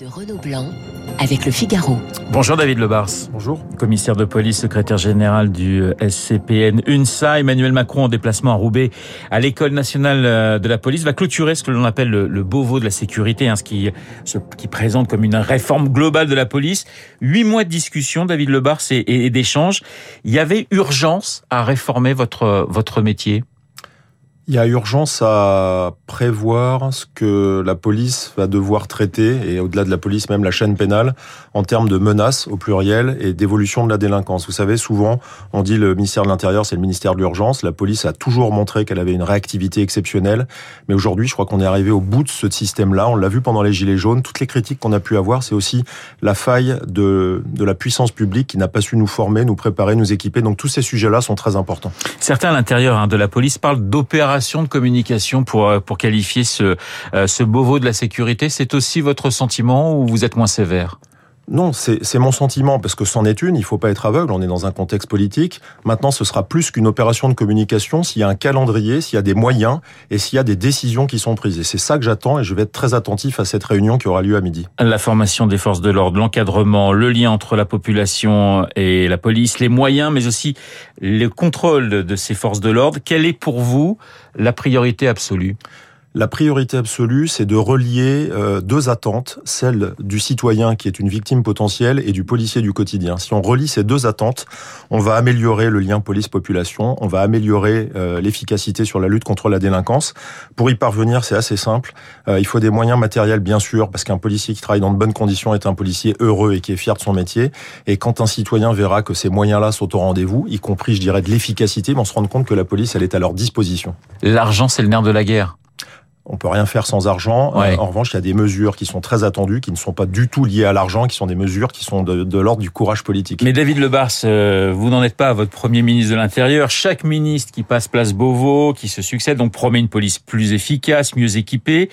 de Renaud Blanc avec le Figaro. Bonjour David Lebars. Bonjour. Commissaire de police, secrétaire général du SCPN UNSA. Emmanuel Macron en déplacement à Roubaix à l'école nationale euh, de la police va clôturer ce que l'on appelle le, le, Beauvau de la sécurité, hein, ce, qui, ce qui présente comme une réforme globale de la police. Huit mois de discussion, David Lebars, et, et, et d'échanges. Il y avait urgence à réformer votre, votre métier? Il y a urgence à prévoir ce que la police va devoir traiter, et au-delà de la police, même la chaîne pénale, en termes de menaces au pluriel et d'évolution de la délinquance. Vous savez, souvent, on dit le ministère de l'Intérieur, c'est le ministère de l'urgence. La police a toujours montré qu'elle avait une réactivité exceptionnelle. Mais aujourd'hui, je crois qu'on est arrivé au bout de ce système-là. On l'a vu pendant les Gilets jaunes. Toutes les critiques qu'on a pu avoir, c'est aussi la faille de, de la puissance publique qui n'a pas su nous former, nous préparer, nous équiper. Donc tous ces sujets-là sont très importants. Certains à l'intérieur hein, de la police parlent d'opération de communication pour euh, pour qualifier ce euh, ce Beauvau de la sécurité. C'est aussi votre sentiment ou vous êtes moins sévère? Non, c'est mon sentiment, parce que c'en est une, il faut pas être aveugle, on est dans un contexte politique. Maintenant, ce sera plus qu'une opération de communication s'il y a un calendrier, s'il y a des moyens et s'il y a des décisions qui sont prises. Et c'est ça que j'attends et je vais être très attentif à cette réunion qui aura lieu à midi. La formation des forces de l'ordre, l'encadrement, le lien entre la population et la police, les moyens, mais aussi le contrôle de ces forces de l'ordre. Quelle est pour vous la priorité absolue? La priorité absolue, c'est de relier euh, deux attentes, celle du citoyen qui est une victime potentielle et du policier du quotidien. Si on relie ces deux attentes, on va améliorer le lien police-population, on va améliorer euh, l'efficacité sur la lutte contre la délinquance. Pour y parvenir, c'est assez simple. Euh, il faut des moyens matériels, bien sûr, parce qu'un policier qui travaille dans de bonnes conditions est un policier heureux et qui est fier de son métier. Et quand un citoyen verra que ces moyens-là sont au rendez-vous, y compris, je dirais, de l'efficacité, on se rend compte que la police, elle est à leur disposition. L'argent, c'est le nerf de la guerre. On peut rien faire sans argent. Euh, en revanche, il y a des mesures qui sont très attendues, qui ne sont pas du tout liées à l'argent, qui sont des mesures qui sont de, de l'ordre du courage politique. Mais David Lebars, euh, vous n'en êtes pas à votre premier ministre de l'Intérieur. Chaque ministre qui passe place Beauvau, qui se succède, promet une police plus efficace, mieux équipée.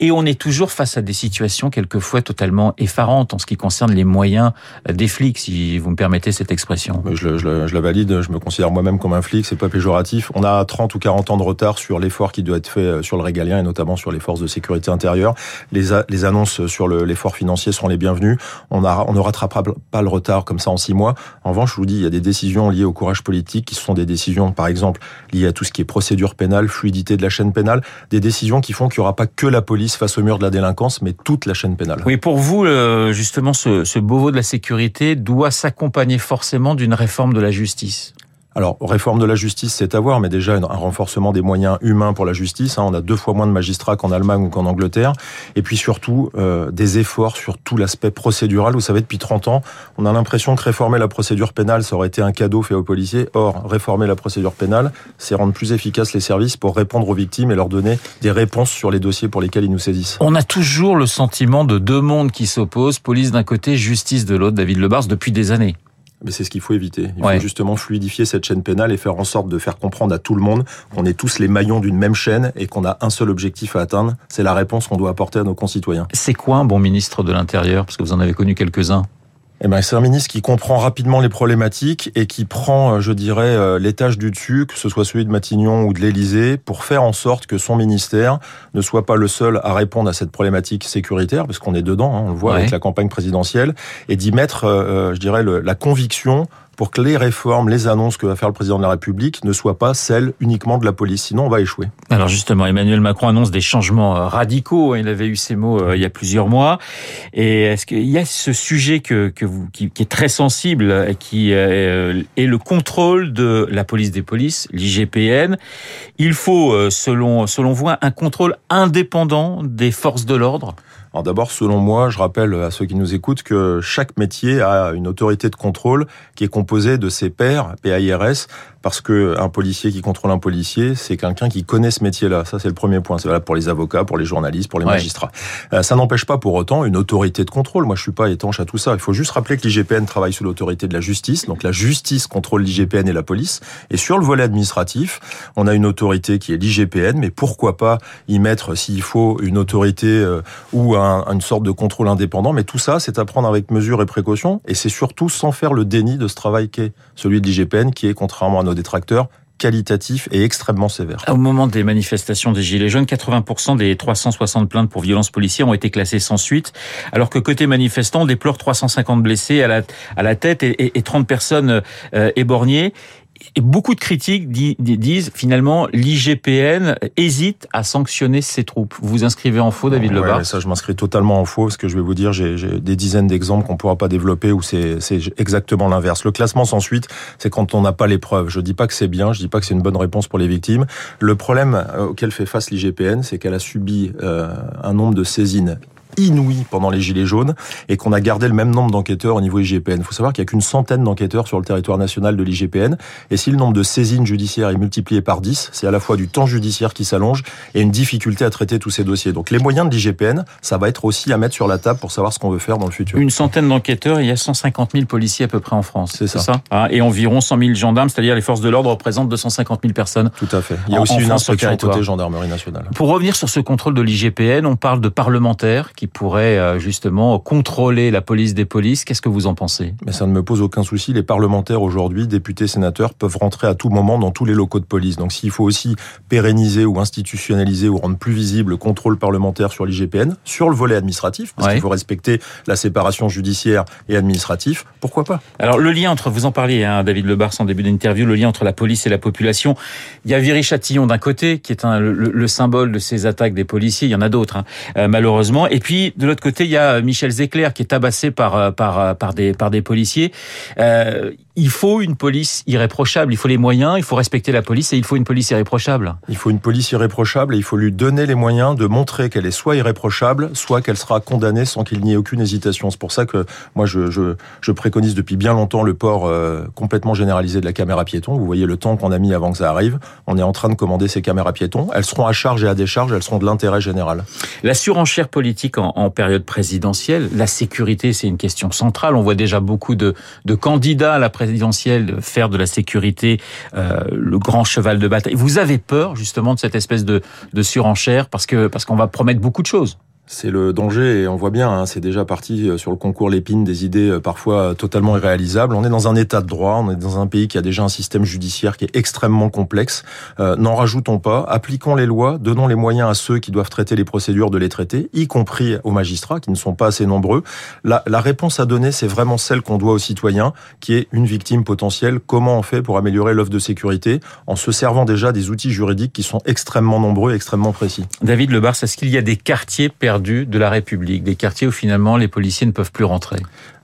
Et on est toujours face à des situations quelquefois totalement effarantes en ce qui concerne les moyens des flics, si vous me permettez cette expression. Je, je, je la valide, je me considère moi-même comme un flic, c'est pas péjoratif. On a 30 ou 40 ans de retard sur l'effort qui doit être fait euh, sur le régalien et notamment sur les forces de sécurité intérieure. Les, annonces sur l'effort financier seront les bienvenues. On ne rattrapera pas le retard comme ça en six mois. En revanche, je vous dis, il y a des décisions liées au courage politique qui sont des décisions, par exemple, liées à tout ce qui est procédure pénale, fluidité de la chaîne pénale, des décisions qui font qu'il n'y aura pas que la police face au mur de la délinquance, mais toute la chaîne pénale. Oui, pour vous, euh, justement, ce, ce Beauvau de la sécurité doit s'accompagner forcément d'une réforme de la justice. Alors, réforme de la justice, c'est à voir, mais déjà un renforcement des moyens humains pour la justice. Hein. On a deux fois moins de magistrats qu'en Allemagne ou qu'en Angleterre. Et puis surtout, euh, des efforts sur tout l'aspect procédural. Vous savez, depuis 30 ans, on a l'impression que réformer la procédure pénale, ça aurait été un cadeau fait aux policiers. Or, réformer la procédure pénale, c'est rendre plus efficaces les services pour répondre aux victimes et leur donner des réponses sur les dossiers pour lesquels ils nous saisissent. On a toujours le sentiment de deux mondes qui s'opposent, police d'un côté, justice de l'autre, David Lebars, depuis des années. Mais c'est ce qu'il faut éviter. Il faut justement fluidifier cette chaîne pénale et faire en sorte de faire comprendre à tout le monde qu'on est tous les maillons d'une même chaîne et qu'on a un seul objectif à atteindre. C'est la réponse qu'on doit apporter à nos concitoyens. C'est quoi un bon ministre de l'Intérieur? Parce que vous en avez connu quelques-uns. Eh ben, c'est un ministre qui comprend rapidement les problématiques et qui prend, euh, je dirais, euh, l'étage du dessus, que ce soit celui de Matignon ou de l'Élysée, pour faire en sorte que son ministère ne soit pas le seul à répondre à cette problématique sécuritaire, parce qu'on est dedans, hein, on le voit avec la campagne présidentielle, et d'y mettre, euh, je dirais, la conviction pour que les réformes, les annonces que va faire le président de la République ne soient pas celles uniquement de la police. Sinon, on va échouer. Alors justement, Emmanuel Macron annonce des changements euh, radicaux. Il avait eu ces mots euh, il y a plusieurs mois. Et est-ce qu'il y a ce sujet qui, qui est très sensible, qui euh, est le contrôle de la police des polices, l'IGPN Il faut, selon, selon vous, un contrôle indépendant des forces de l'ordre? Alors d'abord, selon moi, je rappelle à ceux qui nous écoutent que chaque métier a une autorité de contrôle qui est composée de ses pairs, PAIRS, parce que un policier qui contrôle un policier, c'est quelqu'un qui connaît ce métier-là. Ça, c'est le premier point. C'est valable pour les avocats, pour les journalistes, pour les magistrats. Euh, ça n'empêche pas pour autant une autorité de contrôle. Moi, je suis pas étanche à tout ça. Il faut juste rappeler que l'IGPN travaille sous l'autorité de la justice. Donc, la justice contrôle l'IGPN et la police. Et sur le volet administratif, on a une autorité qui est l'IGPN, mais pourquoi pas y mettre, s'il faut, une autorité euh, ou un, une sorte de contrôle indépendant. Mais tout ça, c'est à prendre avec mesure et précaution. Et c'est surtout sans faire le déni de ce travail qu'est celui de l'IGPN, qui est, contrairement à nos détracteurs, qualitatif et extrêmement sévère. Au moment des manifestations des Gilets jaunes, 80% des 360 plaintes pour violences policières ont été classées sans suite, alors que côté manifestants, on déplore 350 blessés à la, à la tête et, et 30 personnes euh, éborgnées et beaucoup de critiques disent finalement l'IGPN hésite à sanctionner ses troupes. Vous vous inscrivez en faux, David ouais, Ça, je m'inscris totalement en faux, parce que je vais vous dire, j'ai des dizaines d'exemples qu'on ne pourra pas développer où c'est exactement l'inverse. Le classement sans suite, c'est quand on n'a pas les preuves. Je dis pas que c'est bien, je dis pas que c'est une bonne réponse pour les victimes. Le problème euh, auquel fait face l'IGPN, c'est qu'elle a subi euh, un nombre de saisines inouï pendant les Gilets jaunes et qu'on a gardé le même nombre d'enquêteurs au niveau IGPN. Il faut savoir qu'il n'y a qu'une centaine d'enquêteurs sur le territoire national de l'IGPN et si le nombre de saisines judiciaires est multiplié par 10, c'est à la fois du temps judiciaire qui s'allonge et une difficulté à traiter tous ces dossiers. Donc les moyens de l'IGPN, ça va être aussi à mettre sur la table pour savoir ce qu'on veut faire dans le futur. Une centaine d'enquêteurs, il y a 150 000 policiers à peu près en France. C'est ça. ça ah, et environ 100 000 gendarmes, c'est-à-dire les forces de l'ordre représentent 250 000 personnes. Tout à fait. Il y a aussi une instruction côté gendarmerie nationale. Pour revenir sur ce contrôle de l'IGPN, on parle de parlementaires qui pourraient euh, justement contrôler la police des polices. Qu'est-ce que vous en pensez? Mais ça ne me pose aucun souci. Les parlementaires aujourd'hui, députés, sénateurs, peuvent rentrer à tout moment dans tous les locaux de police. Donc s'il faut aussi pérenniser ou institutionnaliser ou rendre plus visible le contrôle parlementaire sur l'IGPN, sur le volet administratif, parce qu'il faut respecter la séparation judiciaire et administratif, pourquoi pas? Alors le lien entre, vous en parliez, hein, David Lebars en début d'interview, le lien entre la police et la population. Il y a Viry Châtillon d'un côté, qui est un, le, symbole de ces attaques des policiers. Il y en a d'autres, hein, euh, malheureusement. Et puis de l'autre côté, il y a euh, Michel Zecler qui est tabassé par euh, par euh, par des par des policiers. Il faut une police irréprochable. Il faut les moyens. Il faut respecter la police et il faut une police irréprochable. Il faut une police irréprochable et il faut lui donner les moyens de montrer qu'elle est soit irréprochable, soit qu'elle sera condamnée sans qu'il n'y ait aucune hésitation. C'est pour ça que moi je, je, je préconise depuis bien longtemps le port complètement généralisé de la caméra piéton. Vous voyez le temps qu'on a mis avant que ça arrive. On est en train de commander ces caméras piétons. Elles seront à charge et à décharge. Elles seront de l'intérêt général. La surenchère politique en, en période présidentielle la sécurité, c'est une question centrale. On voit déjà beaucoup de, candidats à la présidentielle faire de la sécurité euh, le grand cheval de bataille. Vous avez peur justement de cette espèce de, de surenchère parce que parce qu'on va promettre beaucoup de choses. C'est le danger et on voit bien, hein, c'est déjà parti euh, sur le concours Lépine des idées euh, parfois totalement irréalisables. On est dans un état de droit, on est dans un pays qui a déjà un système judiciaire qui est extrêmement complexe. Euh, N'en rajoutons pas, appliquons les lois, donnons les moyens à ceux qui doivent traiter les procédures de les traiter, y compris aux magistrats qui ne sont pas assez nombreux. La, réponse à donner, c'est vraiment celle qu'on doit aux citoyens, qui est une victime potentielle. Comment on fait pour améliorer l'offre de sécurité en se servant déjà des outils juridiques qui sont extrêmement nombreux et extrêmement précis? David Lebars, est-ce qu'il y a des quartiers perdus de la République, des quartiers où finalement les policiers ne peuvent plus rentrer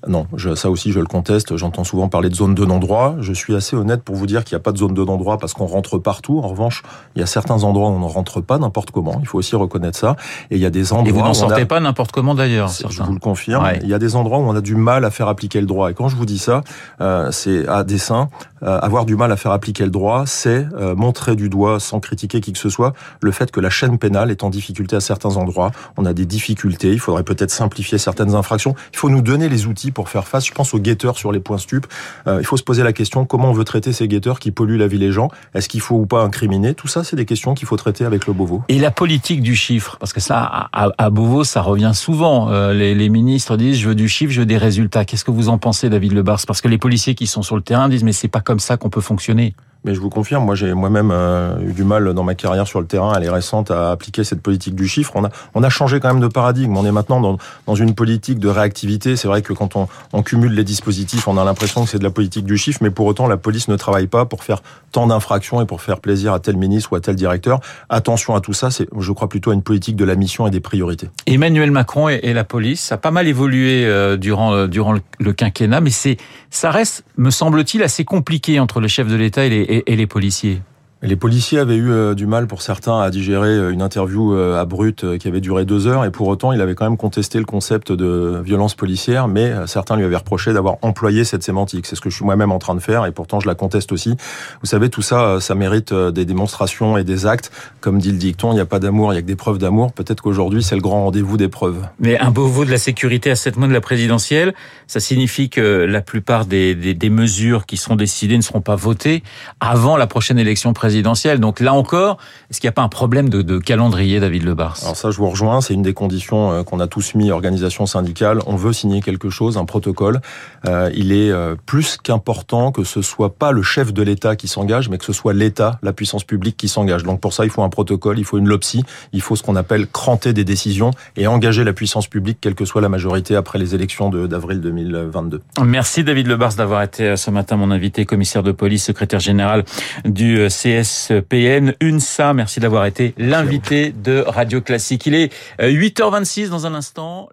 non, je, ça aussi je le conteste. J'entends souvent parler de zone de non-droit. Je suis assez honnête pour vous dire qu'il n'y a pas de zone de non-droit parce qu'on rentre partout. En revanche, il y a certains endroits où on ne rentre pas n'importe comment. Il faut aussi reconnaître ça. Et il y a des endroits. Et vous n'en sortez pas n'importe comment d'ailleurs. Je vous le confirme. Il y a des endroits où on a du mal à faire appliquer le droit. Et quand je vous dis ça, euh, c'est à dessein. Euh, avoir du mal à faire appliquer le droit, c'est euh, montrer du doigt, sans critiquer qui que ce soit, le fait que la chaîne pénale est en difficulté à certains endroits. On a des difficultés. Il faudrait peut-être simplifier certaines infractions. Il faut nous donner les outils pour faire face. Je pense aux guetteurs sur les points stupes. Euh, il faut se poser la question comment on veut traiter ces guetteurs qui polluent la vie des gens? Est-ce qu'il faut ou pas incriminer? Tout ça, c'est des questions qu'il faut traiter avec le Beauvau. Et la politique du chiffre, parce que ça, à, Beauvau, ça revient souvent. Euh, les, ministres disent je veux du chiffre, je veux des résultats. Qu'est-ce que vous en pensez, David Lebars? Parce que les policiers qui sont sur le terrain disent mais c'est pas comme ça qu'on peut fonctionner. Mais je vous confirme, moi j'ai moi-même euh, eu du mal dans ma carrière sur le terrain, elle est récente, à appliquer cette politique du chiffre. On a, on a changé quand même de paradigme. On est maintenant dans, dans une politique de réactivité. C'est vrai que quand on, cumule les dispositifs, on a l'impression que c'est de la politique du chiffre, mais pour autant la police ne travaille pas pour faire tant d'infractions et pour faire plaisir à tel ministre ou à tel directeur. Attention à tout ça, c'est je crois plutôt à une politique de la mission et des priorités. Emmanuel Macron et, la police, ça a pas mal évolué euh, durant, euh, durant le quinquennat, mais ça reste, me semble-t-il, assez compliqué entre le chef de l'État et les et, les policiers les policiers avaient eu euh, du mal pour certains à digérer euh, une interview euh, à Brut qui avait duré deux heures et pour autant il avait quand même contesté le concept de violence policière mais certains lui avaient reproché d'avoir employé cette sémantique. C'est ce que je suis moi-même en train de faire et pourtant je la conteste aussi. Vous savez tout ça ça mérite des démonstrations et des actes. Comme dit le dicton, il n'y a pas d'amour, il y a que des preuves d'amour. Peut-être qu'aujourd'hui c'est le grand rendez-vous des preuves. Mais un beau de la sécurité à sept mois de la présidentielle, ça signifie que la plupart des, des mesures qui seront décidées ne seront pas votées avant la prochaine élection présidentielle présidentielle. Donc là encore, est-ce qu'il n'y a pas un problème de, de calendrier, David Lebars? Alors ça, je vous rejoins. C'est une des conditions euh, qu'on a tous mis, organisation syndicale. On veut signer quelque chose, un protocole. Euh, il est euh, plus qu'important que ce soit pas le chef de l'État qui s'engage, mais que ce soit l'État, la puissance publique qui s'engage. Donc pour ça, il faut un protocole, il faut une LOPSI, il faut ce qu'on appelle cranter des décisions et engager la puissance publique, quelle que soit la majorité après les élections d'avril 2022. Merci David Lebars d'avoir été euh, ce matin mon invité, commissaire de police, secrétaire général du euh, CSPN UNSA. Merci d'avoir été l'invité de Radio Classique. Il est 8h26 dans un instant.